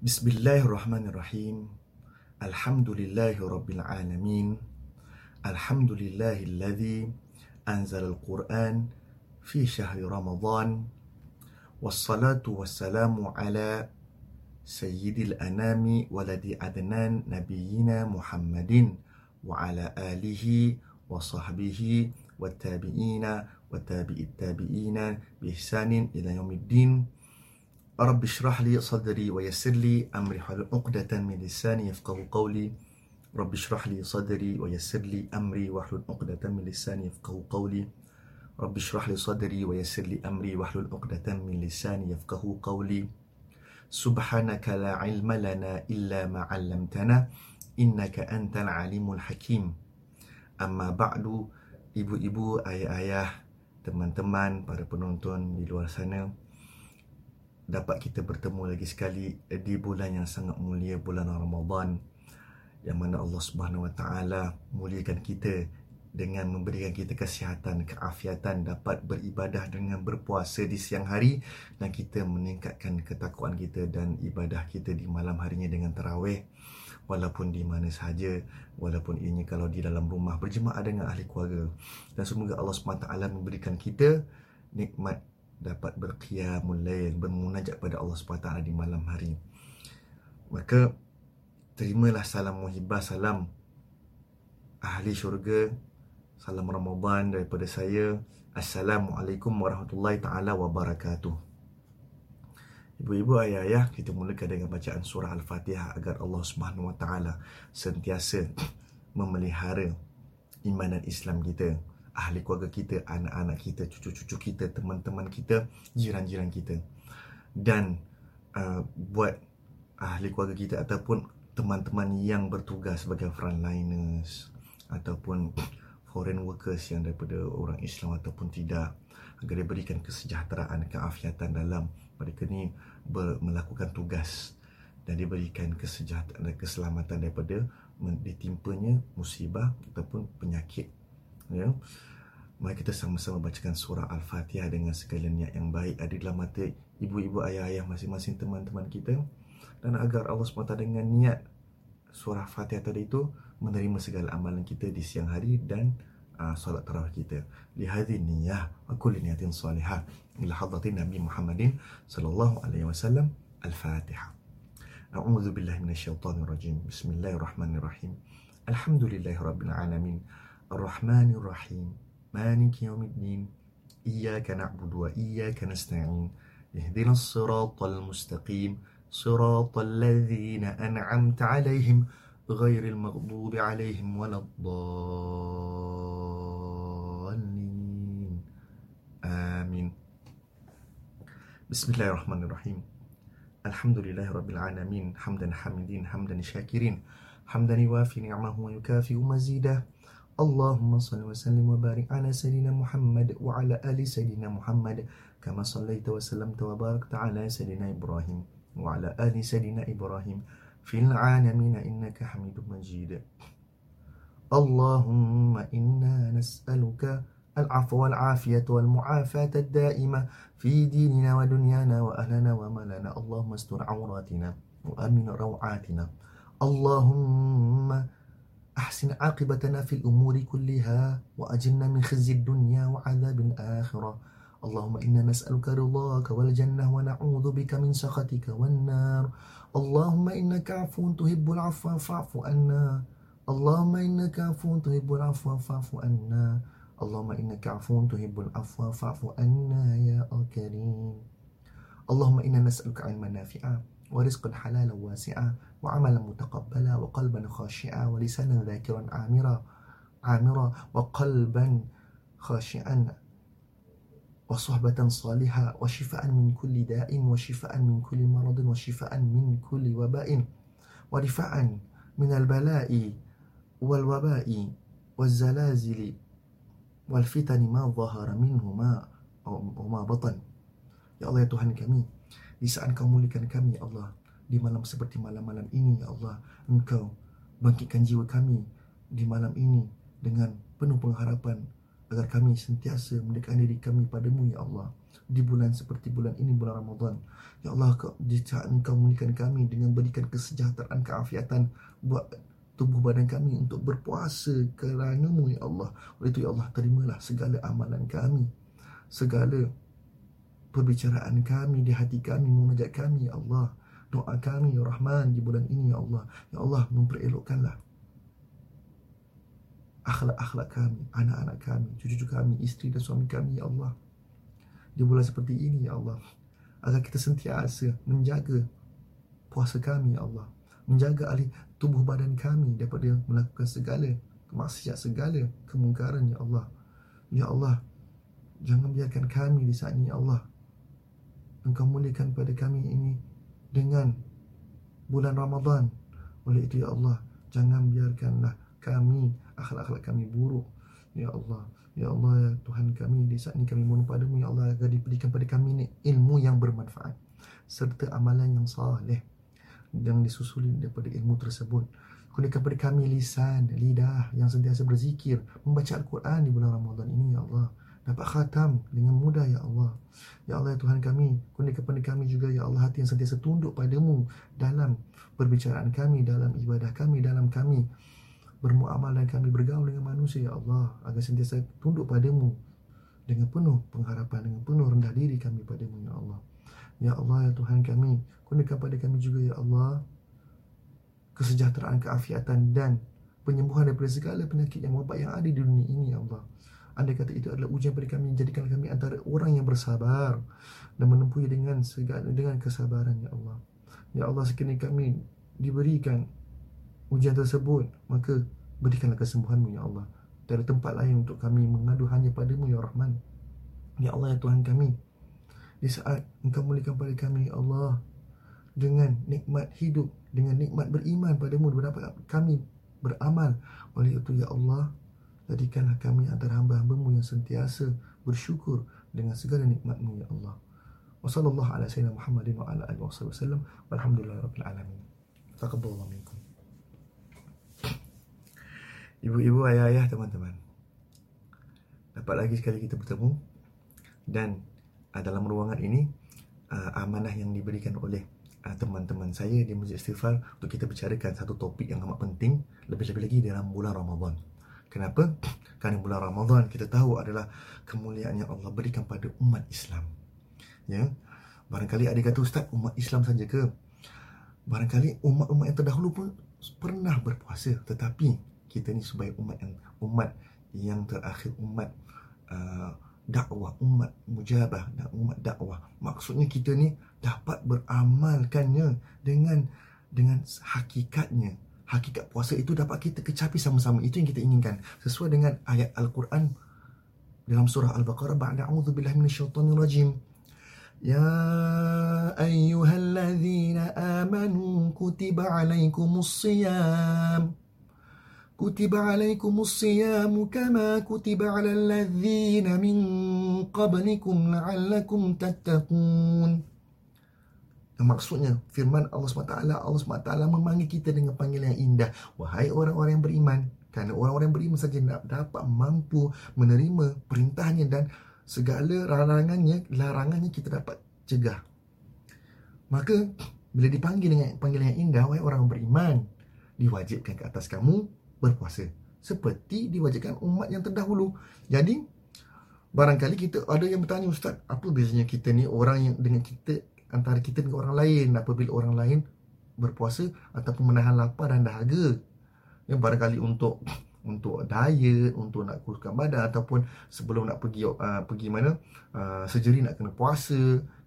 Bismillahirrahmanirrahim. Alhamdulillahirabbil alamin. Alhamdulillahilladzi anzala al-Quran fi syahri Ramadan. Wassalatu wassalamu ala sayyidil anami waladi adnan nabiyina Muhammadin wa ala alihi wa sahbihi wa tabi'ina wa tabi'it tabi'ina bi ihsanin ila yaumiddin. رب اشرح لي صدري ويسر لي أمري. حل عقدة من لساني يفقه قولي؟ رب اشرح لي صدري ويسر لي أمري. واحلل عقدة من لساني يفقه قولي؟ رب اشرح لي صدري ويسر لي أمري. واحلل عقدة من لساني يفقه قولي؟ سبحانك لا علم لنا إلا ما علمتنا إنك أنت العليم الحكيم. أما بعد ibu-ibu, ayah-ayah, teman-teman, para penonton di luar sana. Dapat kita bertemu lagi sekali di bulan yang sangat mulia bulan Ramadan yang mana Allah Subhanahu Wa Taala muliakan kita dengan memberikan kita kesihatan, keafiatan dapat beribadah dengan berpuasa di siang hari dan kita meningkatkan ketakwaan kita dan ibadah kita di malam harinya dengan tarawih walaupun di mana sahaja walaupun ianya kalau di dalam rumah berjemaah dengan ahli keluarga. Dan semoga Allah SWT memberikan kita nikmat dapat berqiyamul lail bermunajat pada Allah SWT di malam hari. Maka terimalah salam muhibah salam ahli syurga salam Ramadan daripada saya. Assalamualaikum warahmatullahi taala wabarakatuh. Ibu-ibu ayah-ayah kita mulakan dengan bacaan surah Al-Fatihah agar Allah Subhanahu wa taala sentiasa memelihara imanan Islam kita ahli keluarga kita, anak-anak kita, cucu-cucu kita, teman-teman kita, jiran-jiran kita. Dan uh, buat ahli keluarga kita ataupun teman-teman yang bertugas sebagai frontliners ataupun foreign workers yang daripada orang Islam ataupun tidak agar diberikan kesejahteraan, keafiatan dalam mereka ni melakukan tugas dan diberikan kesejahteraan dan keselamatan daripada ditimpanya musibah ataupun penyakit ya Mari kita sama-sama bacakan surah Al-Fatihah dengan segala niat yang baik ada dalam mata ibu-ibu ayah-ayah masing-masing teman-teman kita dan agar Allah SWT dengan niat surah Fatihah tadi itu menerima segala amalan kita di siang hari dan uh, solat tarawih kita. Lihadhi niyah wa kulli niyatin salihah ila hadratin Nabi Muhammadin sallallahu alaihi wasallam. Al-Fatihah. A'udzu billahi minasyaitonir rajim. Bismillahirrahmanirrahim. Alhamdulillahirabbil alamin. Ar-Rahmanir Rahim. مالك يوم الدين. إياك نعبد وإياك نستعين. اهدنا الصراط المستقيم. صراط الذين أنعمت عليهم غير المغضوب عليهم ولا الضالين. آمين. بسم الله الرحمن الرحيم. الحمد لله رب العالمين. حمدا حمدين حمدا شاكرين. حمدا يوافي نعمه ويكافئ مزيده. اللهم صل وسلم وبارك على سيدنا محمد وعلى آل سيدنا محمد كما صليت وسلمت وباركت على سيدنا إبراهيم وعلى آل سيدنا إبراهيم في العالمين إنك حميد مجيد. اللهم إنا نسألك العفو والعافية والمعافاة الدائمة في ديننا ودنيانا وأهلنا ومالنا اللهم استر عوراتنا وأمن روعاتنا. اللهم أحسن عاقبتنا في الأمور كلها وأجلنا من خزي الدنيا وعذاب الآخرة. اللهم إنا نسألك رضاك والجنة ونعوذ بك من سخطك والنار. اللهم إنك عفو تحب العفو فاعف عنا. اللهم إنك عفو تحب العفو فاعف عنا. اللهم إنك عفو تحب العفو فاعف عنا يا كريم اللهم إنا نسألك علما نافعا ورزقا حلالا واسعا وعملا متقبلا وقلبا خاشعا ولسانا ذاكرا عامرا عامرا وقلبا خاشعا وصحبة صالحة وشفاء من كل داء وشفاء من كل مرض وشفاء من كل وباء ورفاعا من البلاء والوباء والزلازل والفتن ما ظهر منهما وما بطن. يا الله يا Tuhan kami di saat kau mulikan kami di malam seperti malam-malam ini ya Allah engkau bangkitkan jiwa kami di malam ini dengan penuh pengharapan agar kami sentiasa mendekatkan diri kami padamu ya Allah. Di bulan seperti bulan ini bulan Ramadan ya Allah di saat engkau memulihkan kami dengan berikan kesejahteraan keafiatan buat tubuh badan kami untuk berpuasa kerana-Mu ya Allah. Oleh itu ya Allah terimalah segala amalan kami segala perbicaraan kami di hati kami munajat kami ya Allah doa kami ya Rahman di bulan ini ya Allah ya Allah memperelokkanlah akhlak-akhlak kami, anak-anak kami, cucu-cucu kami, isteri dan suami kami, ya Allah. Di bulan seperti ini, ya Allah. Agar kita sentiasa menjaga puasa kami, ya Allah. Menjaga alih tubuh badan kami daripada melakukan segala kemaksiat, segala kemungkaran, ya Allah. Ya Allah, jangan biarkan kami di saat ini, ya Allah. Engkau muliakan pada kami ini dengan bulan Ramadan. Oleh itu, ya Allah, jangan biarkanlah kami akhlak-akhlak kami buruk. Ya Allah ya Allah ya Tuhan kami di saat ini kami mohon padamu ya Allah agar diberikan pada kami ini ilmu yang bermanfaat serta amalan yang saleh yang disusuli daripada ilmu tersebut. Kurniakan kepada kami lisan, lidah yang sentiasa berzikir Membaca Al-Quran di bulan Ramadan ini Ya Allah Dapat khatam dengan mudah Ya Allah. Ya Allah ya Tuhan kami Kurniakan kepada kami juga Ya Allah hati yang sentiasa tunduk padamu Dalam perbicaraan kami Dalam ibadah kami Dalam kami bermuamal dan kami bergaul dengan manusia ya Allah. Agar sentiasa tunduk padamu dengan penuh pengharapan dengan penuh rendah diri kami padamu ya Allah. Ya Allah ya Tuhan kami kurniakan pada kami juga ya Allah kesejahteraan keafiatan dan penyembuhan daripada segala penyakit yang wabak yang ada di dunia ini ya Allah andai kata itu adalah ujian bagi kami menjadikan kami antara orang yang bersabar dan menempuhi dengan segala dengan kesabaran ya Allah. Ya Allah sekiranya kami diberikan ujian tersebut maka berikanlah kesembuhanmu ya Allah. Dari tempat lain untuk kami mengadu hanya padamu ya Rahman. Ya Allah ya Tuhan kami di saat engkau muliakan pada kami ya Allah dengan nikmat hidup dengan nikmat beriman padamu berdapat kami beramal. Oleh itu ya Allah jadikanlah kami antara hamba-hambamu yang sentiasa bersyukur dengan segala nikmatmu ya Allah. Wa sallallahu ala sayyidina Muhammadin wa ala alihi wasallam. Walhamdulillahirabbil alamin. Taqabbalallahu minkum. Ibu-ibu, ayah-ayah, teman-teman. Dapat lagi sekali kita bertemu. Dan uh, dalam ruangan ini uh, Amanah yang diberikan oleh uh, teman-teman saya di Masjid Istighfar Untuk kita bicarakan satu topik yang amat penting. Lebih-lebih lagi dalam bulan Ramadan Kenapa? Kerana bulan Ramadan kita tahu adalah kemuliaan yang Allah berikan pada umat Islam. Ya, Barangkali ada kata Ustaz, umat Islam saja ke? Barangkali umat-umat yang terdahulu pun pernah berpuasa. Tetapi kita ni sebagai umat yang umat yang terakhir umat uh, dakwah umat mujabah dan umat dakwah. Maksudnya kita ni dapat beramalkannya dengan dengan hakikatnya hakikat puasa itu dapat kita kecapi sama-sama itu yang kita inginkan sesuai dengan ayat al-Quran dalam surah al-Baqarah ba'da a'udzubillahi minasyaitonir rajim Ya ayyuhallazina amanu kutiba alaikumus siyam كتب عليكم الصيام كما كتب على الذين من قبلكم لعلكم تتقون Maksudnya firman Allah SWT Allah SWT memanggil kita dengan panggilan yang indah Wahai orang-orang yang beriman Kerana orang-orang yang beriman saja dapat mampu menerima perintahnya Dan segala larangannya, larangannya kita dapat cegah Maka bila dipanggil dengan panggilan yang indah Wahai orang beriman Diwajibkan ke atas kamu berpuasa seperti diwajibkan umat yang terdahulu. Jadi barangkali kita ada yang bertanya ustaz, apa bezanya kita ni orang yang dengan kita antara kita dengan orang lain apabila orang lain berpuasa ataupun menahan lapar dan dahaga. Yang barangkali untuk untuk diet, untuk nak kuruskan badan ataupun sebelum nak pergi uh, pergi mana uh, sejeri nak kena puasa,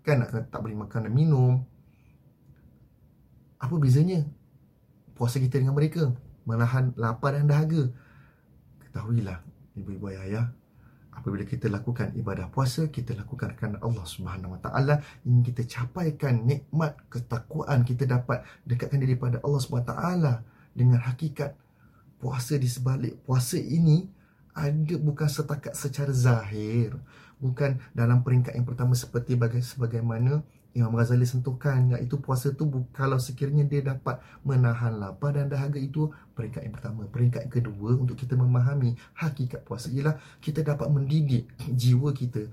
kan nak kena tak boleh makan dan minum. Apa bezanya puasa kita dengan mereka? menahan lapar dan dahaga. Ketahuilah ibu-ibu ayah-ayah, apabila kita lakukan ibadah puasa, kita lakukan kerana Allah Subhanahu Wa Taala. Ingin kita capaikan nikmat ketakwaan kita dapat dekatkan diri pada Allah Subhanahu Wa Taala dengan hakikat puasa di sebalik puasa ini ada bukan setakat secara zahir bukan dalam peringkat yang pertama seperti baga- sebagaimana Imam Ghazali sentuhkan iaitu puasa tu kalau sekiranya dia dapat menahan lapar dan dahaga itu peringkat yang pertama. Peringkat kedua untuk kita memahami hakikat puasa ialah kita dapat mendidik jiwa kita,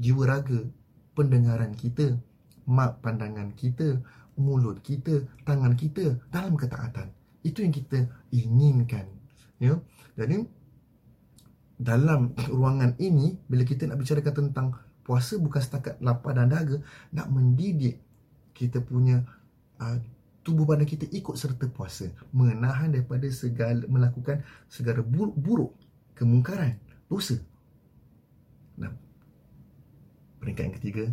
jiwa raga, pendengaran kita, mak pandangan kita, mulut kita, tangan kita dalam ketaatan. Itu yang kita inginkan. Ya. Jadi dalam ruangan ini bila kita nak bicarakan tentang puasa bukan setakat lapar dan dahaga nak mendidik kita punya uh, tubuh badan kita ikut serta puasa. Menahan daripada segala melakukan segala buruk, buruk kemungkaran dosa. Nah peringkat yang ketiga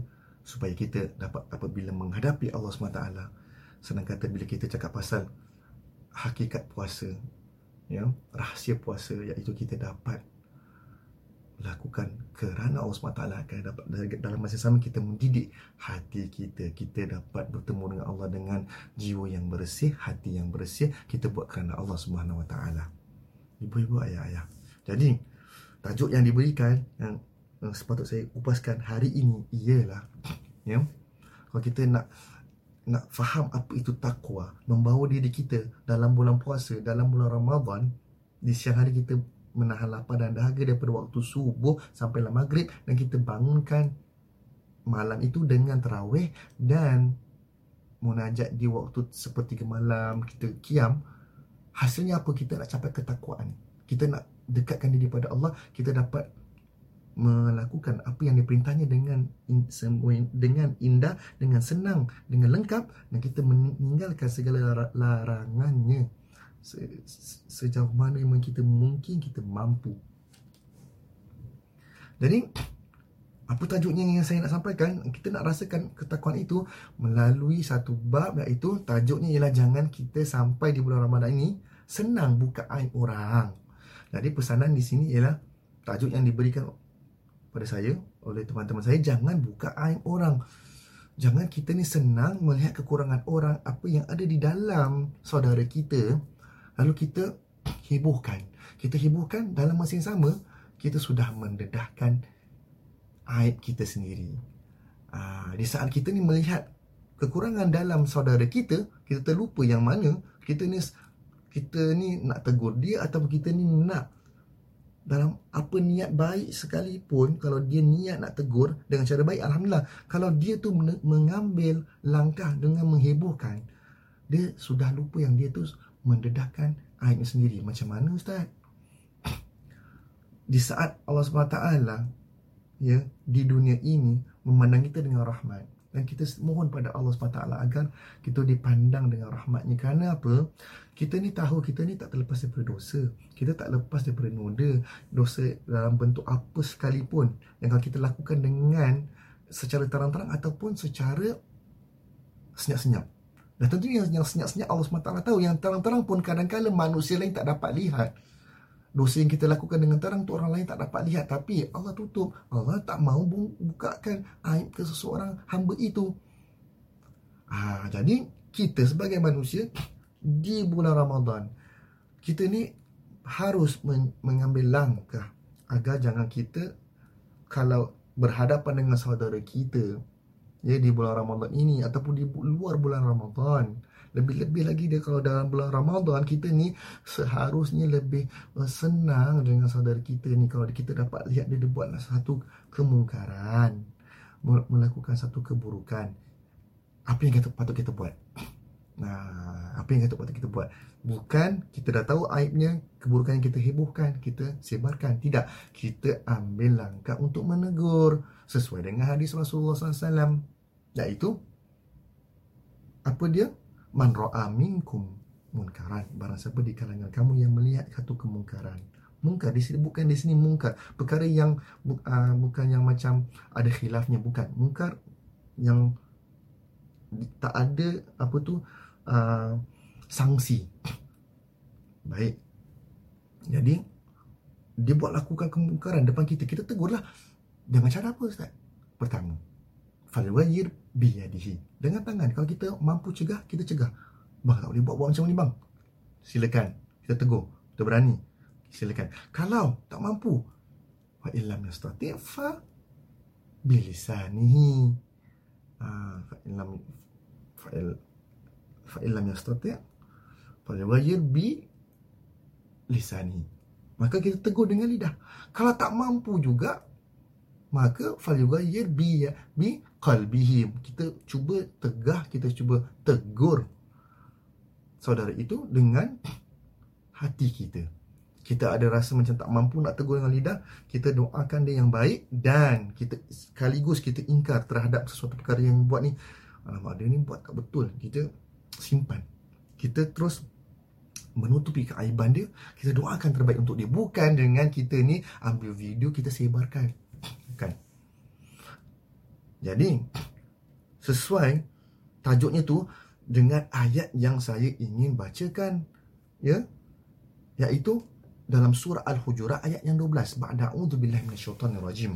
supaya kita dapat apabila menghadapi Allah SWT senang kata bila kita cakap pasal hakikat puasa ya rahsia puasa iaitu kita dapat lakukan kerana Allah SWT akan dapat dalam masa sama kita mendidik hati kita. Kita dapat bertemu dengan Allah dengan jiwa yang bersih hati yang bersih. Kita buat kerana Allah Subhanahu Wa Taala. Ibu-ibu ayah-ayah. Jadi tajuk yang diberikan yang, yang sepatut saya upaskan hari ini ialah ya kalau kita nak nak faham apa itu takwa membawa diri kita dalam bulan puasa dalam bulan Ramadan di siang hari kita menahan lapar dan dahaga daripada waktu subuh sampai lah maghrib. Dan kita bangunkan malam itu dengan terawih dan munajat di waktu seperti ke malam kita kiam hasilnya apa? Kita nak capai ketakwaan. Kita nak dekatkan diri pada Allah kita dapat melakukan apa yang diperintahnya dengan dengan indah dengan senang dengan lengkap. Dan kita meninggalkan segala larangannya se, sejauh mana memang kita mungkin kita mampu. Jadi apa tajuknya yang saya nak sampaikan? Kita nak rasakan ketakuan itu melalui satu bab iaitu tajuknya ialah jangan kita sampai di bulan Ramadan ini senang buka aib orang. Jadi pesanan di sini ialah tajuk yang diberikan pada saya oleh teman-teman saya jangan buka aib orang. Jangan kita ni senang melihat kekurangan orang apa yang ada di dalam saudara kita Lalu kita hebohkan. Kita hebohkan dalam masa yang sama, kita sudah mendedahkan aib kita sendiri. Ah, di saat kita ni melihat kekurangan dalam saudara kita, kita terlupa yang mana kita ni kita ni nak tegur dia atau kita ni nak dalam apa niat baik sekalipun kalau dia niat nak tegur dengan cara baik alhamdulillah kalau dia tu mengambil langkah dengan menghebohkan dia sudah lupa yang dia tu mendedahkan aibnya sendiri. Macam mana Ustaz? Di saat Allah SWT ya, di dunia ini memandang kita dengan rahmat. Dan kita mohon pada Allah SWT agar kita dipandang dengan rahmatnya. Kerana apa? Kita ni tahu kita ni tak terlepas daripada dosa. Kita tak lepas daripada noda. Dosa dalam bentuk apa sekalipun. Yang kalau kita lakukan dengan secara terang-terang ataupun secara senyap-senyap. Dan tentunya yang senyap-senyap Allah SWT tahu Yang terang-terang pun kadang-kadang manusia lain tak dapat lihat. Dosa yang kita lakukan dengan terang tu orang lain tak dapat lihat. Tapi Allah tutup. Allah tak mahu bukakan aib ke seseorang hamba itu. Ha, Jadi kita sebagai manusia Di bulan Ramadan Kita ni harus mengambil langkah Agar jangan kita Kalau berhadapan dengan saudara kita ya di bulan Ramadan ini ataupun di luar bulan Ramadan. Lebih-lebih lagi dia kalau dalam bulan Ramadan kita ni seharusnya lebih uh, senang dengan saudara kita ni kalau kita dapat lihat dia buat satu kemungkaran, melakukan satu keburukan. Apa yang kita patut kita buat? Nah, apa yang kita patut kita buat? Bukan kita dah tahu aibnya, keburukan yang kita hebohkan, kita sebarkan. Tidak, kita ambil langkah untuk menegur sesuai dengan hadis Rasulullah SAW. Iaitu apa dia? Man ra'a minkum munkaran. Barang siapa di kalangan kamu yang melihat satu kemungkaran. Mungkar di sini bukan di sini mungkar. Perkara yang uh, bukan yang macam ada khilafnya bukan. Mungkar yang tak ada apa tu uh, sanksi. Baik. Jadi dia buat lakukan kemungkaran depan kita. Kita tegurlah dengan cara apa Ustaz? Pertama, fal wajir biyadihi. Dengan tangan. Kalau kita mampu cegah, kita cegah. Bang, tak boleh buat-buat macam ni bang. Silakan. Kita tegur. Kita berani. Silakan. Kalau tak mampu, wa illam yastati' fa bilisanihi. ah, fa'ilam fa'il fa'ilam yastati' falyughayyir bi lisani maka kita tegur dengan lidah kalau tak mampu juga maka falyughayyir bi bi qalbihi kita cuba tegah kita cuba tegur saudara itu dengan hati kita kita ada rasa macam tak mampu nak tegur dengan lidah, kita doakan dia yang baik dan kita sekaligus kita ingkar terhadap sesuatu perkara yang buat ni. Alamak, dia ni buat tak betul. Kita simpan. Kita terus menutupi keaiban dia. Kita doakan terbaik untuk dia. Bukan dengan kita ni ambil video, kita sebarkan. Kan? Jadi, sesuai tajuknya tu dengan ayat yang saya ingin bacakan. Ya? Iaitu dalam surah Al-Hujurat ayat yang 12 ba'da a'udzubillahi minasyaitonir rajim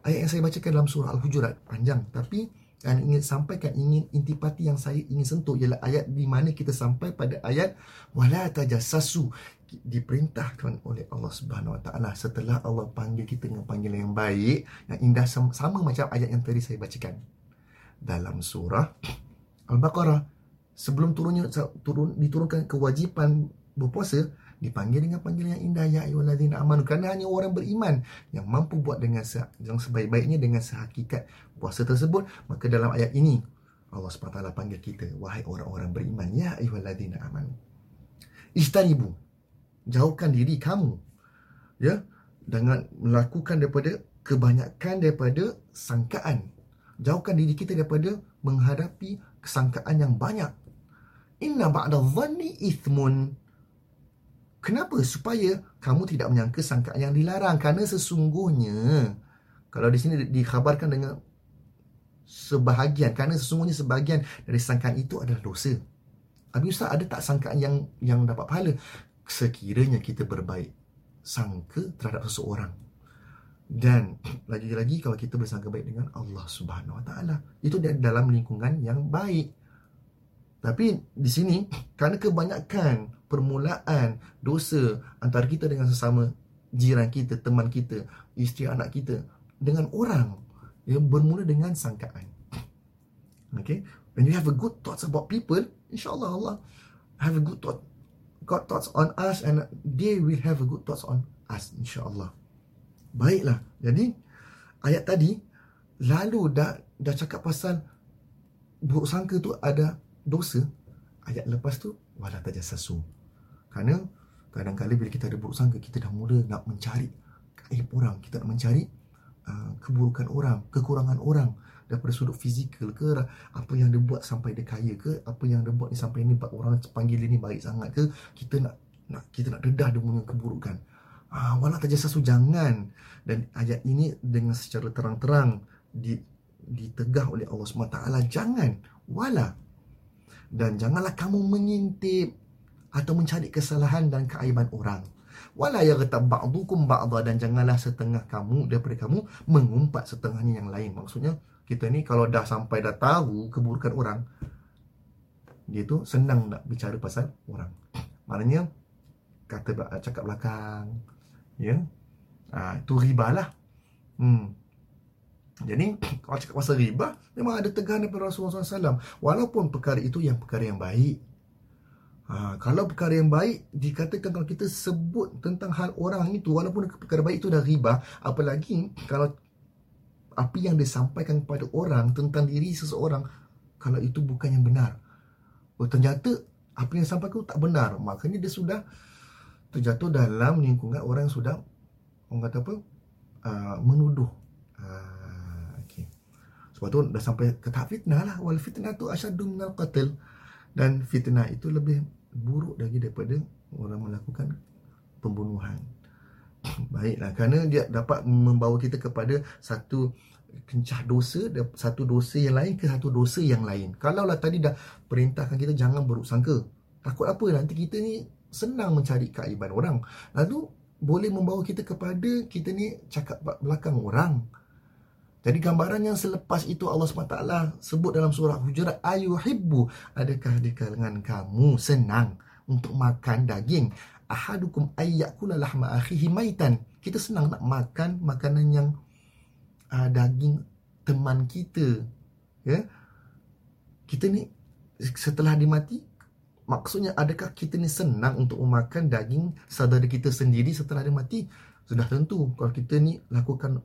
Ayat yang saya bacakan dalam surah Al-Hujurat Panjang. Tapi yang ingin sampaikan Ingin intipati yang saya ingin sentuh Ialah ayat di mana kita sampai pada ayat Wala tajassasu Diperintahkan oleh Allah Subhanahu Wa Taala Setelah Allah panggil kita dengan panggilan yang baik Yang indah sama, sama macam ayat yang tadi saya bacakan. Dalam surah Al-Baqarah Sebelum turunnya turun diturunkan kewajipan berpuasa dipanggil dengan panggilan yang indah ya ayyuhallazina amanu. Kerana hanya orang beriman yang mampu buat dengan se- yang sebaik-baiknya dengan sehakikat puasa tersebut maka dalam ayat ini Allah SWT panggil kita wahai orang-orang beriman ya ayyuhallazina amanu istanibu jauhkan diri kamu ya dengan melakukan daripada kebanyakan daripada sangkaan. Jauhkan diri kita daripada menghadapi kesangkaan yang banyak. Inna ba'da dhanni ithmun Kenapa? Supaya kamu tidak menyangka sangkaan yang dilarang. Kerana sesungguhnya, kalau di sini dikhabarkan dengan sebahagian, kerana sesungguhnya sebahagian dari sangkaan itu adalah dosa. Abi Ustaz, ada tak sangkaan yang yang dapat pahala? Sekiranya kita berbaik sangka terhadap seseorang. Dan lagi-lagi kalau kita bersangka baik dengan Allah Subhanahu Wa Taala, itu dalam lingkungan yang baik. Tapi di sini kerana kebanyakan permulaan dosa antara kita dengan sesama jiran kita, teman kita, isteri anak kita dengan orang yang bermula dengan sangkaan. Okay? When you have a good thoughts about people, insyaAllah Allah have a good thought, got thoughts on us and they will have a good thoughts on us, insyaAllah. Baiklah. Jadi, ayat tadi, lalu dah, dah cakap pasal buruk sangka tu ada dosa. Ayat lepas tu, wala tajassasu. Kerana kadang-kadang bila kita ada buruk sangka, kita dah mula nak mencari aib orang. Kita nak mencari uh, keburukan orang, kekurangan orang daripada sudut fizikal ke apa yang dia buat sampai dia kaya ke apa yang dia buat ni sampai ni buat orang panggil dia ni baik sangat ke kita nak nak kita nak dedah dia punya keburukan ah wala tajasasu jangan dan ayat ini dengan secara terang-terang di ditegah oleh Allah SWT jangan wala dan janganlah kamu mengintip atau mencari kesalahan dan keaiban orang. Wala yaghtab ba'dukum ba'dha dan janganlah setengah kamu daripada kamu mengumpat setengahnya yang lain. Maksudnya kita ni kalau dah sampai dah tahu keburukan orang dia tu senang nak bicara pasal orang. Maknanya kata cakap belakang ya. Ah itu riba lah. Hmm. Jadi kalau cakap pasal riba memang ada tegahan daripada Rasulullah SAW. Walaupun perkara itu yang perkara yang baik. Ha, kalau perkara yang baik dikatakan kalau kita sebut tentang hal orang itu walaupun perkara baik itu dah riba apalagi kalau apa yang disampaikan kepada orang tentang diri seseorang kalau itu bukan yang benar oh, ternyata apa yang disampaikan itu tak benar makanya dia sudah terjatuh dalam lingkungan orang yang sudah orang kata apa uh, menuduh uh. Sebab tu dah sampai ke tahap fitnah lah wal fitnah tu asyadu minal qatl dan fitnah itu lebih buruk lagi daripada orang melakukan pembunuhan. Baiklah, kerana dia dapat membawa kita kepada satu kencah dosa satu dosa yang lain ke satu dosa yang lain. Kalau lah tadi dah perintahkan kita jangan buruk sangka. Takut apa nanti kita ni senang mencari keaiban orang. Lalu boleh membawa kita kepada kita ni cakap belakang orang. Jadi gambaran yang selepas itu Allah SWT sebut dalam surah Hujurat ayuhibbu adakah di kalangan kamu senang untuk makan daging? Ahadukum ayyakula lahma akhihi maitan. Kita senang nak makan makanan yang uh, daging teman kita ya. Kita ni setelah dimati maksudnya adakah kita ni senang untuk memakan daging saudara kita sendiri setelah dia mati? Sudah tentu. Kalau kita ni lakukan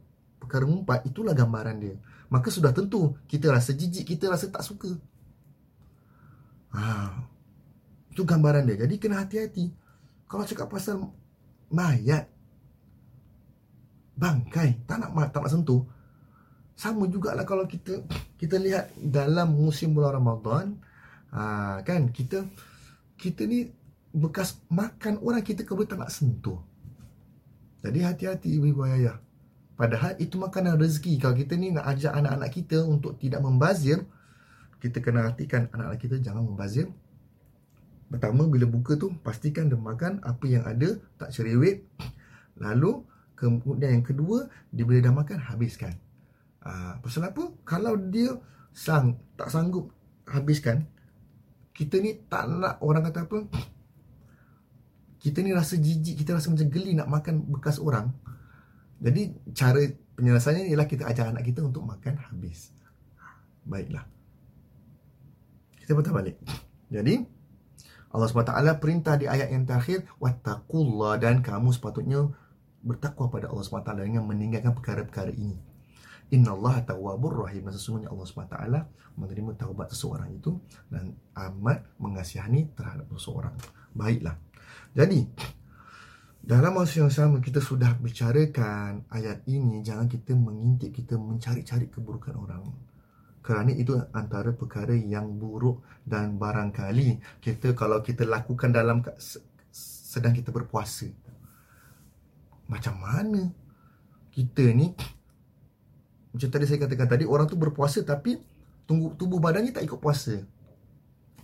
perkara empat itulah gambaran dia. Maka sudah tentu kita rasa jijik kita rasa tak suka. Ha. Itu gambaran dia. Jadi kena hati-hati. Kalau cakap pasal mayat bangkai tak nak tak nak sentuh. Sama jugalah kalau kita kita lihat dalam musim bulan Ramadan ha, kan kita kita ni bekas makan orang kita kebul tak nak sentuh. Jadi hati-hati ibu-ibu ayah padahal itu makanan rezeki kalau kita ni nak ajak anak-anak kita untuk tidak membazir kita kena hatikan anak-anak kita jangan membazir pertama bila buka tu pastikan dia makan apa yang ada tak cerewet lalu Kemudian yang kedua, dia bila dah makan, habiskan. Uh, pasal apa? Kalau dia sang tak sanggup habiskan, kita ni tak nak orang kata apa, kita ni rasa jijik, kita rasa macam geli nak makan bekas orang. Jadi, cara penyelesaiannya ialah kita ajar anak kita untuk makan habis. Baiklah. Kita patah balik. Jadi, Allah SWT perintah di ayat yang terakhir, Wattaqullah dan kamu sepatutnya bertakwa pada Allah SWT dengan meninggalkan perkara-perkara ini. Inna Allah tawwabur rahim. Sesungguhnya Allah SWT menerima taubat seseorang itu dan amat mengasihani terhadap seseorang. Baiklah. Jadi, dalam masa yang sama kita sudah bicarakan ayat ini, jangan kita mengintip, kita mencari-cari keburukan orang. Kerana itu antara perkara yang buruk dan barangkali kita kalau kita lakukan dalam sedang kita berpuasa macam mana kita ni? Macam tadi saya katakan tadi orang tu berpuasa tapi tubuh, tubuh badannya tak ikut puasa.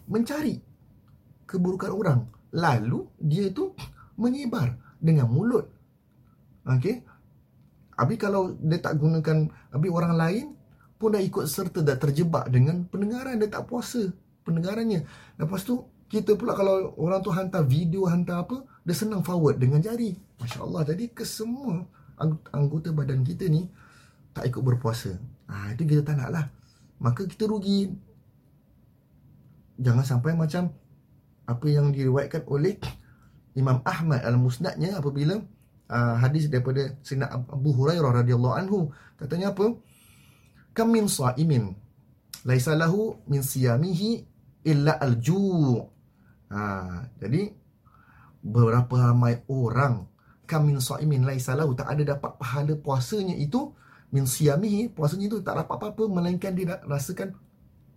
Mencari keburukan orang. Lalu dia tu menyebar dengan mulut. Okey? Abi kalau dia tak gunakan Abi orang lain pun dah ikut serta dah terjebak dengan pendengaran. Dia tak puasa pendengarannya. Lepas tu kita pula kalau orang tu hantar video hantar apa dia senang forward dengan jari. Masya Allah jadi kesemua anggota badan kita ni tak ikut berpuasa. Ha, itu kita tak nak lah maka kita rugi. Jangan sampai macam apa yang diriwayatkan oleh Imam Ahmad al-Musnadnya apabila uh, hadis daripada Sayyidina Abu Hurairah radhiyallahu anhu. Katanya apa? Kam min sa'imin laisa lahu min siyamihi illa al-ju' Ha, jadi beberapa ramai orang kamin saimin laisa lahu tak ada dapat pahala puasanya itu min siyamihi puasanya itu tak dapat apa-apa melainkan dia rasakan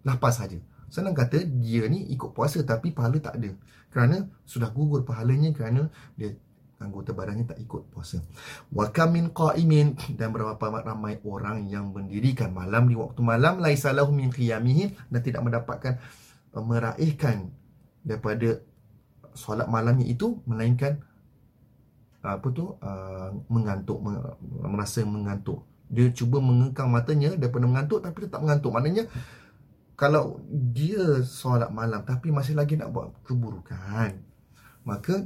lapar saja. Senang kata dia ni ikut puasa tapi pahala tak ada. Kerana sudah gugur pahalanya kerana dia anggota badannya tak ikut puasa. Wa kamin qaimin dan berapa ramai orang yang mendirikan malam di waktu malam laisa lahu min qiyamihi dan tidak mendapatkan meraihkan daripada solat malamnya itu melainkan apa tu uh, mengantuk merasa mengantuk dia cuba mengengkang matanya daripada mengantuk tapi tetap mengantuk maknanya kalau dia solat malam tapi masih lagi nak buat keburukan maka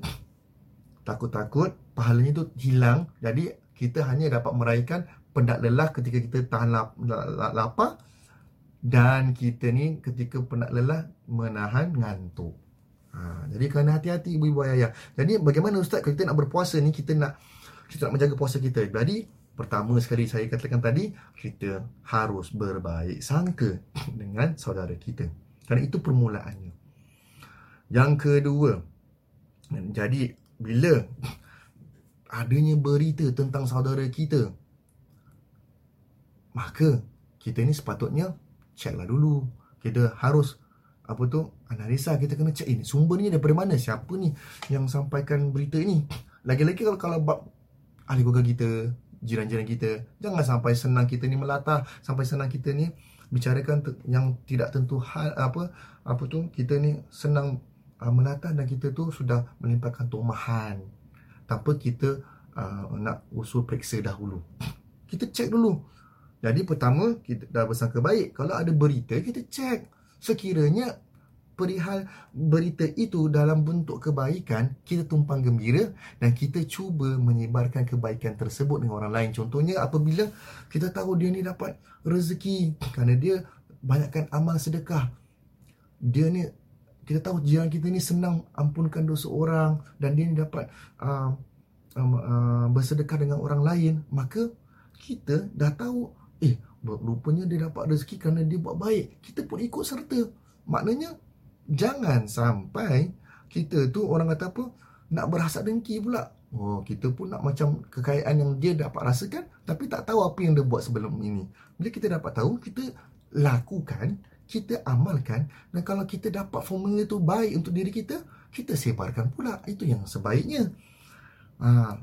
takut-takut pahalanya itu hilang jadi kita hanya dapat meraihkan penat lelah ketika kita tahan lapar dan kita ni ketika penat lelah menahan ngantuk Ha, jadi kena hati-hati ibu-ibu ayah. Jadi bagaimana ustaz kalau kita nak berpuasa ni kita nak kita nak menjaga puasa kita. Jadi pertama sekali saya katakan tadi kita harus berbaik sangka dengan saudara kita. Kerana itu permulaannya. Yang kedua, jadi bila adanya berita tentang saudara kita maka kita ni sepatutnya ceklah dulu. Kita harus apa tu analisa kita kena cek ini sumber ni daripada mana siapa ni yang sampaikan berita ini lagi-lagi kalau kalau bab ahli keluarga kita jiran-jiran kita. Jangan sampai senang kita ni melatah, sampai senang kita ni bicarakan yang tidak tentu hal apa apa tu kita ni senang uh, melatah dan kita tu sudah melimpahkan tumahan tanpa kita uh, nak usul periksa dahulu. Kita cek dulu. Jadi pertama kita dah bersangka baik. Kalau ada berita kita cek. Sekiranya perihal berita itu dalam bentuk kebaikan, kita tumpang gembira dan kita cuba menyebarkan kebaikan tersebut dengan orang lain. Contohnya apabila kita tahu dia ni dapat rezeki kerana dia banyakkan amal sedekah. Dia ni kita tahu jiran kita ni senang ampunkan dosa orang dan dia ni dapat uh, uh, uh, bersedekah dengan orang lain, maka kita dah tahu eh rupanya dia dapat rezeki kerana dia buat baik. Kita pun ikut serta. Maknanya jangan sampai kita tu orang kata apa nak berhasad dengki pula. Oh kita pun nak macam kekayaan yang dia dapat rasakan tapi tak tahu apa yang dia buat sebelum ini. Bila kita dapat tahu kita lakukan kita amalkan. Dan kalau kita dapat formula tu baik untuk diri kita kita sebarkan pula. Itu yang sebaiknya. Ha,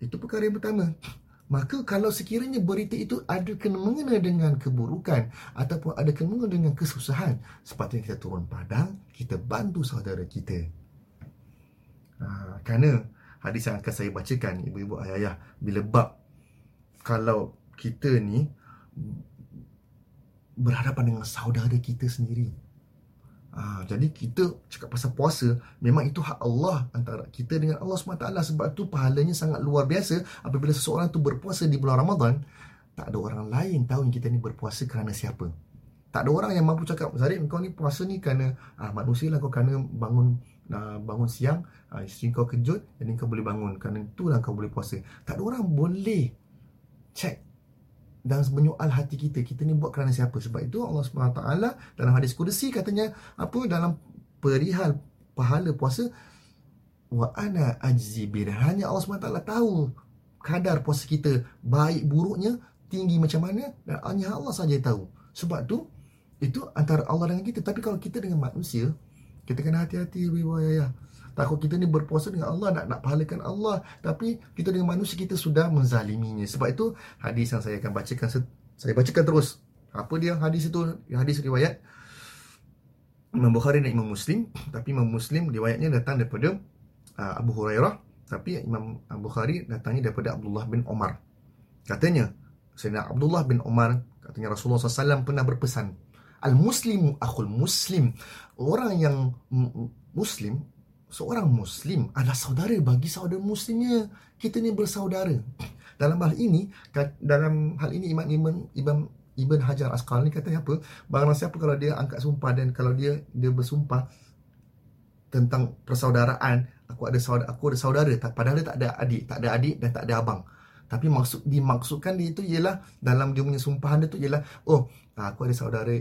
itu perkara yang pertama Maka kalau sekiranya berita itu ada kena mengena dengan keburukan ataupun ada kena mengena dengan kesusahan, sepatutnya kita turun padang, kita bantu saudara kita. Ha, kerana hadis yang akan saya bacakan, ibu-ibu ayah-ayah, bila bab kalau kita ni berhadapan dengan saudara kita sendiri, Ha, jadi kita cakap pasal puasa Memang itu hak Allah Antara kita dengan Allah SWT Sebab tu pahalanya sangat luar biasa. Apabila seseorang tu berpuasa di bulan Ramadan Tak ada orang lain tahu yang kita ni berpuasa kerana siapa. Tak ada orang yang mampu cakap Zarif kau ni puasa ni kerana ah, Manusia lah kau kerana bangun uh, bangun siang uh, Isteri kau kejut Jadi kau boleh bangun. Kerana itulah kau boleh puasa. Tak ada orang boleh Check dan menyoal hati kita. Kita ni buat kerana siapa? Sebab itu Allah SWT dalam hadis kursi katanya apa? Dalam perihal pahala puasa wa ana ajzi bir hanya Allah SWT tahu kadar puasa kita baik buruknya tinggi macam mana dan hanya Allah saja tahu. Sebab tu itu antara Allah dengan kita. Tapi kalau kita dengan manusia kita kena hati-hati riwayat Takut kita ni berpuasa dengan Allah nak nak pahalakan Allah tapi kita dengan manusia kita sudah menzaliminya. Sebab itu hadis yang saya akan bacakan saya bacakan terus. Apa dia hadis itu? Hadis riwayat Imam Bukhari dan Imam Muslim tapi Imam Muslim riwayatnya datang daripada uh, Abu Hurairah tapi Imam Bukhari datangnya daripada Abdullah bin Omar. Katanya Sayyidina Abdullah bin Omar katanya Rasulullah SAW pernah berpesan Al-Muslimu akhul Muslim Orang yang Muslim seorang Muslim adalah saudara bagi saudara Muslimnya. Kita ni bersaudara. Dalam hal ini, dalam hal ini Imam Ibn, Ibn, Ibn Hajar Asqalani kata apa? Barang siapa kalau dia angkat sumpah dan kalau dia dia bersumpah tentang persaudaraan, aku ada saudara, aku ada saudara, padahal dia tak ada adik, tak ada adik dan tak ada abang. Tapi maksud dimaksudkan dia itu ialah dalam dia punya sumpahan dia tu ialah oh aku ada saudara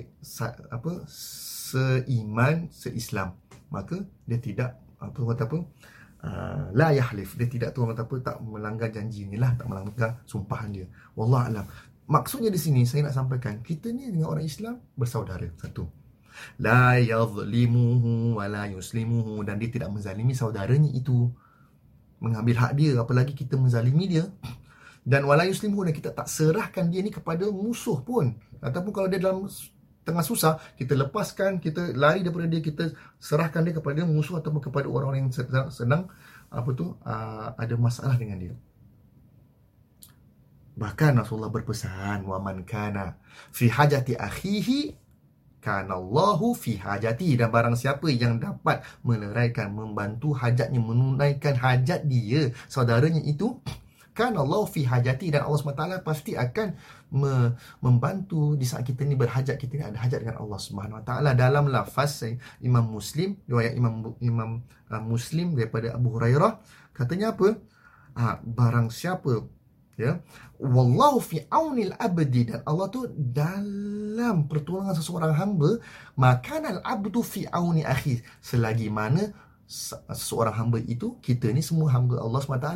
apa seiman seislam maka dia tidak apa kata apa? Uh, la yahlif. Dia tidak tu orang kata apa tak melanggar janji ni lah tak melanggar sumpahan dia wallah alam. Maksudnya di sini saya nak sampaikan kita ni dengan orang Islam bersaudara satu. La yadhlimuhu wa la yuslimuhu. Dan dia tidak menzalimi saudaranya itu. Mengambil hak dia apalagi kita menzalimi dia. Dan wala yuslimuhu dan kita tak serahkan dia ni kepada musuh pun. Ataupun kalau dia dalam tengah susah, kita lepaskan, kita lari daripada dia, kita serahkan dia kepada musuh ataupun kepada orang-orang yang sedang, sedang apa tu uh, ada masalah dengan dia. Bahkan Rasulullah berpesan, "Wa man kana fi hajati akhihi kana Allahu fi hajati." Dan barang siapa yang dapat meneraikan, membantu hajatnya, menunaikan hajat dia, saudaranya itu, kan Allah fi hajati dan Allah SWT pasti akan me- membantu di saat kita ni berhajat kita ni ada hajat dengan Allah Subhanahu Wa Taala. Dalam lafaz Imam Muslim riwayat Imam Imam uh, Muslim daripada Abu Hurairah katanya apa? Ha, barang siapa ya wallahu fi aunil abdi dan Allah tu dalam pertolongan seseorang hamba makanal abdu fi auni akhi. Selagi mana seorang hamba itu kita ni semua hamba Allah SWT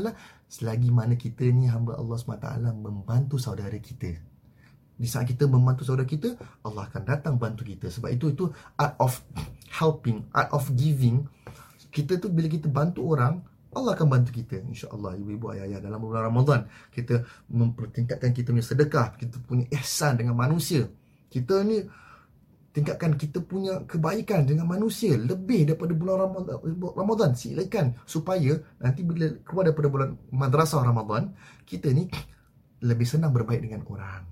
selagi mana kita ni hamba Allah SWT membantu saudara kita. Di saat kita membantu saudara kita Allah akan datang bantu kita. Sebab itu itu art of helping art of giving. Kita tu bila kita bantu orang Allah akan bantu kita. insya-Allah ibu-ibu ayah-ayah dalam bulan Ramadan kita mempertingkatkan kita punya sedekah kita punya ihsan dengan manusia. Kita ni tingkatkan kita punya kebaikan dengan manusia lebih daripada bulan Ramadan, silakan supaya nanti bila keluar daripada bulan madrasah Ramadan kita ni lebih senang berbaik dengan orang.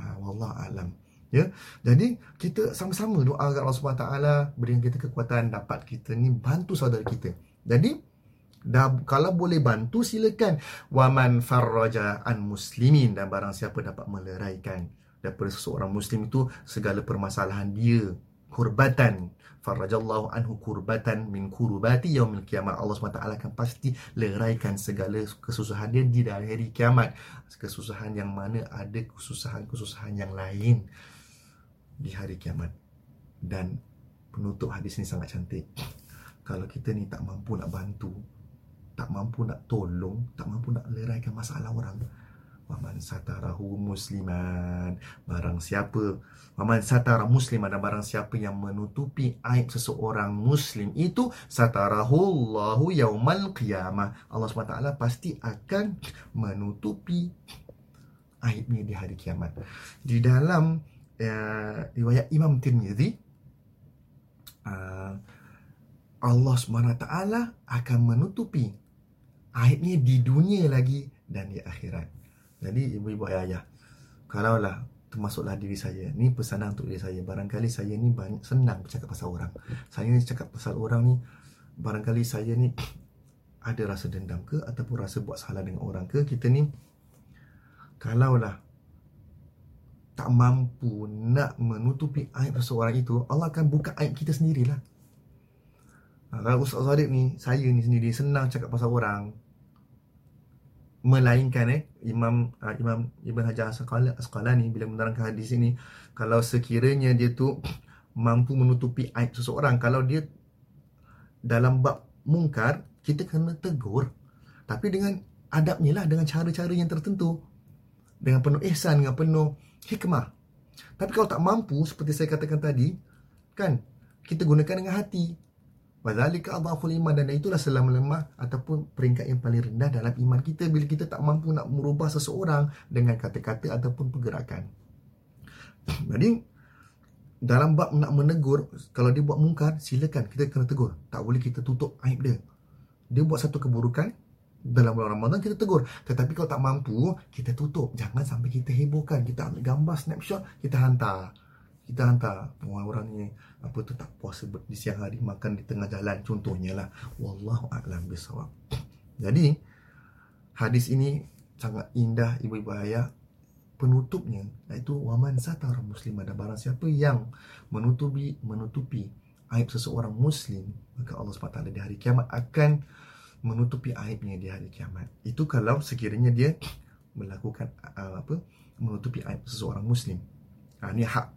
Ha, wallah alam. Ya? Jadi kita sama-sama doa agar Allah Subhanahu taala berikan kita kekuatan dapat kita ni bantu saudara kita. Jadi dah kalau boleh bantu silakan. Waman farraja an muslimin dan barang siapa dapat meleraikan daripada seseorang muslim itu segala permasalahan dia kurbatan. Farajallahu anhu kurbatan min kurubati yaumil kiamat Allah SWT akan pasti leraikan segala kesusahan dia di hari kiamat. Kesusahan yang mana ada kesusahan-kesusahan yang lain di hari kiamat. Dan penutup hadis ini sangat cantik. Kalau kita ni tak mampu nak bantu tak mampu nak tolong, tak mampu nak leraikan masalah orang. Waman satarahu musliman. Barang siapa, waman satara musliman dan barang siapa yang menutupi aib seseorang muslim itu satarahu Allahu yaumal qiyamah. Allah SWT pasti akan menutupi aibnya di hari kiamat. Di dalam uh, riwayat Imam Tirmizi uh, Allah SWT akan menutupi aibnya di dunia lagi dan di akhirat. Jadi ibu-ibu ayah-ayah, kalaulah termasuklah diri saya, ni pesanan untuk diri saya. Barangkali saya ni banyak senang bercakap pasal orang. Saya ni cakap pasal orang ni, barangkali saya ni ada rasa dendam ke ataupun rasa buat salah dengan orang ke, kita ni kalaulah tak mampu nak menutupi aib seseorang itu, Allah akan buka aib kita sendirilah. Kalau Ustaz Sadiq ni, saya ni sendiri senang cakap pasal orang, melainkan eh Imam uh, Imam Ibn Hajar Asqalani bila menerangkan hadis ini kalau sekiranya dia tu mampu menutupi aib seseorang kalau dia dalam bab mungkar kita kena tegur. Tapi dengan adabnya lah dengan cara-cara yang tertentu. Dengan penuh ihsan dengan penuh hikmah. Tapi kalau tak mampu seperti saya katakan tadi kan kita gunakan dengan hati Wazalika adhaful iman dan itulah selama lemah ataupun peringkat yang paling rendah dalam iman kita bila kita tak mampu nak merubah seseorang dengan kata-kata ataupun pergerakan. Jadi dalam bab nak menegur kalau dia buat mungkar silakan kita kena tegur. Tak boleh kita tutup aib dia. Dia buat satu keburukan dalam bulan Ramadan kita tegur. Tetapi kalau tak mampu kita tutup. Jangan sampai kita hebohkan. Kita ambil gambar snapshot kita hantar kita hantar orang-orang ni apa tu tak puasa di siang hari makan di tengah jalan contohnya lah. Wallahu a'lam bisawab jadi hadis ini sangat indah ibu-ibu ayah. Penutupnya iaitu waman satar muslim ada barang siapa yang menutupi menutupi aib seseorang muslim maka Allah SWT di hari kiamat akan menutupi aibnya di hari kiamat. Itu kalau sekiranya dia melakukan apa menutupi aib seseorang muslim Ha, ini hak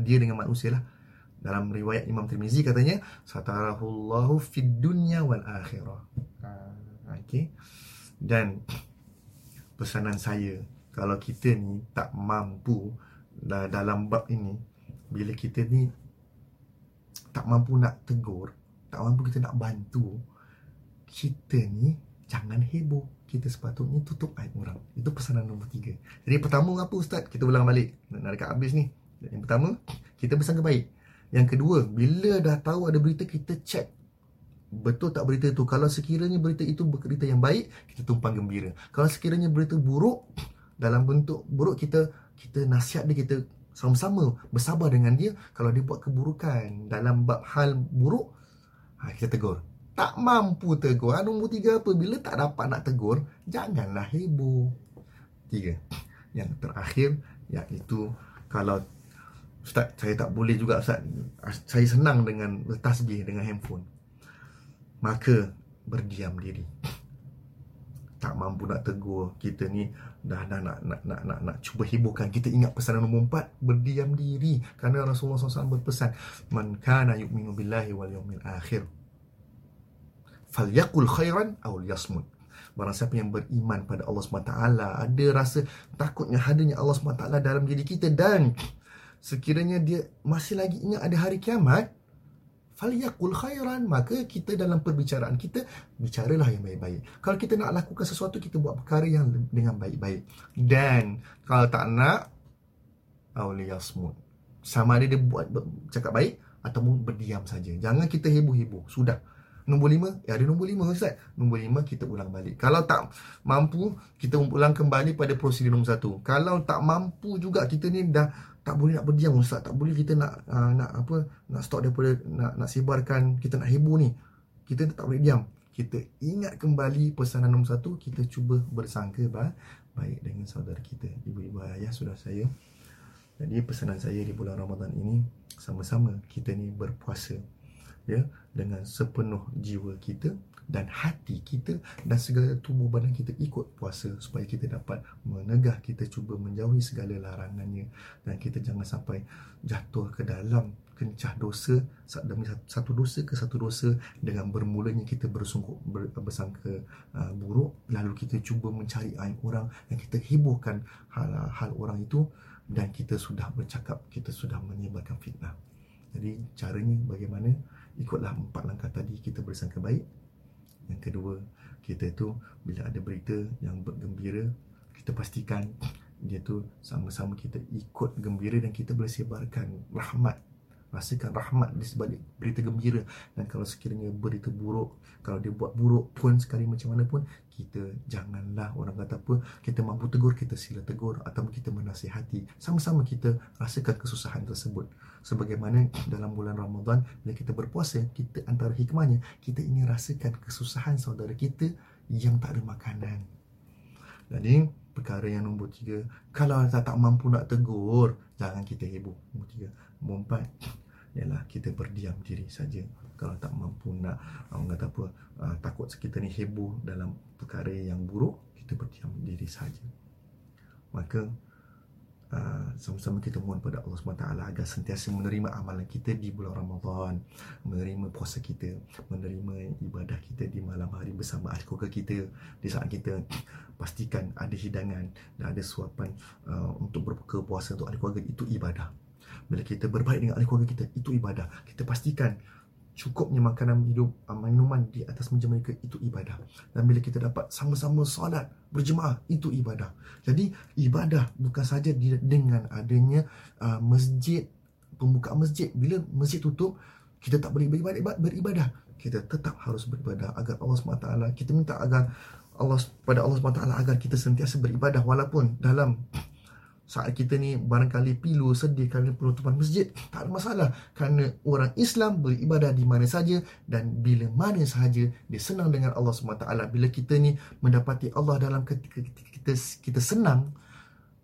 dia dengan manusia lah. Dalam riwayat Imam Tirmizi katanya, Satarahullahu fid dunya wal akhirah. Ha, okay. Dan pesanan saya, kalau kita ni tak mampu dalam bab ini, bila kita ni tak mampu nak tegur, tak mampu kita nak bantu, kita ni jangan heboh kita sepatutnya tutup aib orang. Itu pesanan nombor tiga. Jadi pertama apa Ustaz? Kita ulang balik. Nak dekat habis ni. Yang pertama, kita bersangka baik. Yang kedua, bila dah tahu ada berita, kita check. Betul tak berita itu? Kalau sekiranya berita itu berita yang baik, kita tumpang gembira. Kalau sekiranya berita buruk, dalam bentuk buruk, kita kita nasihat dia, kita sama-sama bersabar dengan dia. Kalau dia buat keburukan dalam bab hal buruk, ha, kita tegur tak mampu tegur. Ha, nombor tiga apa? Bila tak dapat nak tegur, janganlah heboh. Tiga. Yang terakhir, iaitu kalau Ustaz, saya tak boleh juga Ustaz. Saya senang dengan tasbih dengan handphone. Maka berdiam diri. Tak mampu nak tegur kita ni dah dah nak nak nak nak, nak cuba hiburkan kita ingat pesanan nombor empat berdiam diri kerana Rasulullah SAW berpesan man kana yu'minu billahi wal yawmil akhir falyakul khairan aw liyasmut barang siapa yang beriman pada Allah SWT ada rasa takutnya hadirnya Allah SWT dalam diri kita dan sekiranya dia masih lagi ingat ada hari kiamat falyakul khairan maka kita dalam perbicaraan kita bicaralah yang baik-baik. Kalau kita nak lakukan sesuatu kita buat perkara yang dengan baik-baik. Dan kalau tak nak awliyasmud sama ada dia buat cakap baik ataupun berdiam saja. Jangan kita heboh-heboh sudah Nombor lima, ya ada nombor lima Ustaz. Nombor lima, kita ulang balik. Kalau tak mampu, kita ulang kembali pada prosedur nombor satu. Kalau tak mampu juga, kita ni dah tak boleh nak berdiam Ustaz. Tak boleh kita nak uh, nak apa nak stop daripada nak, nak sebarkan, kita nak heboh ni. Kita tak boleh diam. Kita ingat kembali pesanan nombor satu, kita cuba bersangka bah, baik dengan saudara kita. Ibu-ibu ayah sudah saya. Jadi pesanan saya di bulan Ramadan ini, sama-sama kita ni berpuasa ya dengan sepenuh jiwa kita dan hati kita dan segala tubuh badan kita ikut puasa supaya kita dapat menegah kita cuba menjauhi segala larangannya. Dan kita jangan sampai jatuh ke dalam kencah dosa demi satu dosa ke satu dosa dengan bermulanya kita bersungguh bersangka uh, buruk lalu kita cuba mencari aib orang yang kita hebohkan hal, hal orang itu dan kita sudah bercakap kita sudah menyebarkan fitnah. Jadi caranya bagaimana ikutlah empat langkah tadi kita bersangka baik. Yang kedua kita tu bila ada berita yang bergembira kita pastikan dia tu sama-sama kita ikut gembira dan kita boleh sebarkan rahmat rasakan rahmat di sebalik berita gembira. Dan kalau sekiranya berita buruk kalau dia buat buruk pun sekali macam mana pun kita janganlah orang kata apa kita mampu tegur kita sila tegur atau kita menasihati. Sama-sama kita rasakan kesusahan tersebut. Sebagaimana dalam bulan Ramadan bila kita berpuasa kita antara hikmahnya kita ingin rasakan kesusahan saudara kita yang tak ada makanan. Jadi perkara yang nombor tiga. Kalau tak, tak mampu nak tegur jangan kita heboh. Nombor tiga empat ialah kita berdiam diri saja. Kalau tak mampu nak orang kata apa uh, takut kita ni heboh dalam perkara yang buruk kita berdiam diri saja. Maka uh, sama-sama kita mohon pada Allah SWT agar sentiasa menerima amalan kita di bulan Ramadan menerima puasa kita menerima ibadah kita di malam hari bersama ahli keluarga kita. Di saat kita pastikan ada hidangan dan ada suapan uh, untuk berbuka puasa untuk ahli keluarga itu ibadah bila kita berbaik dengan ahli keluarga kita itu ibadah. Kita pastikan cukupnya makanan hidup ah, minuman di atas meja mereka itu ibadah. Dan bila kita dapat sama-sama solat berjemaah itu ibadah. Jadi ibadah bukan saja dengan adanya uh, masjid pembukaan masjid. Bila masjid tutup kita tak boleh beribadah, beribadah. Kita tetap harus beribadah agar Allah SWT kita minta agar Allah pada Allah SWT agar kita sentiasa beribadah walaupun dalam saat kita ni barangkali pilu sedih kerana penutupan masjid. Tak ada masalah. Kerana orang Islam beribadah di mana saja dan bila mana sahaja dia senang dengan Allah SWT bila kita ni mendapati Allah dalam ketika kita kita senang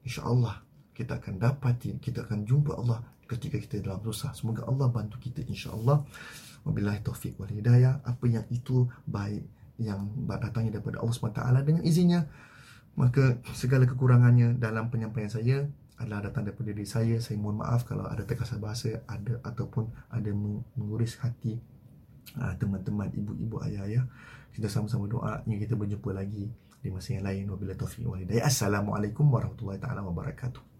insya-Allah kita akan dapati kita akan jumpa Allah ketika kita dalam susah semoga Allah bantu kita insya-Allah. Wabillahi taufik wal hidayah. Apa yang itu baik yang datangnya daripada Allah SWT dengan izinnya Maka segala kekurangannya dalam penyampaian saya adalah datang daripada diri saya. Saya mohon maaf kalau ada terkasar bahasa ada ataupun ada menguris hati ah, teman-teman ibu-ibu ayah-ayah. Kita sama-sama doa hingga kita berjumpa lagi di masa yang lain. Wabillahi taufiq wal hidayah. Assalamualaikum warahmatullahi taala wabarakatuh.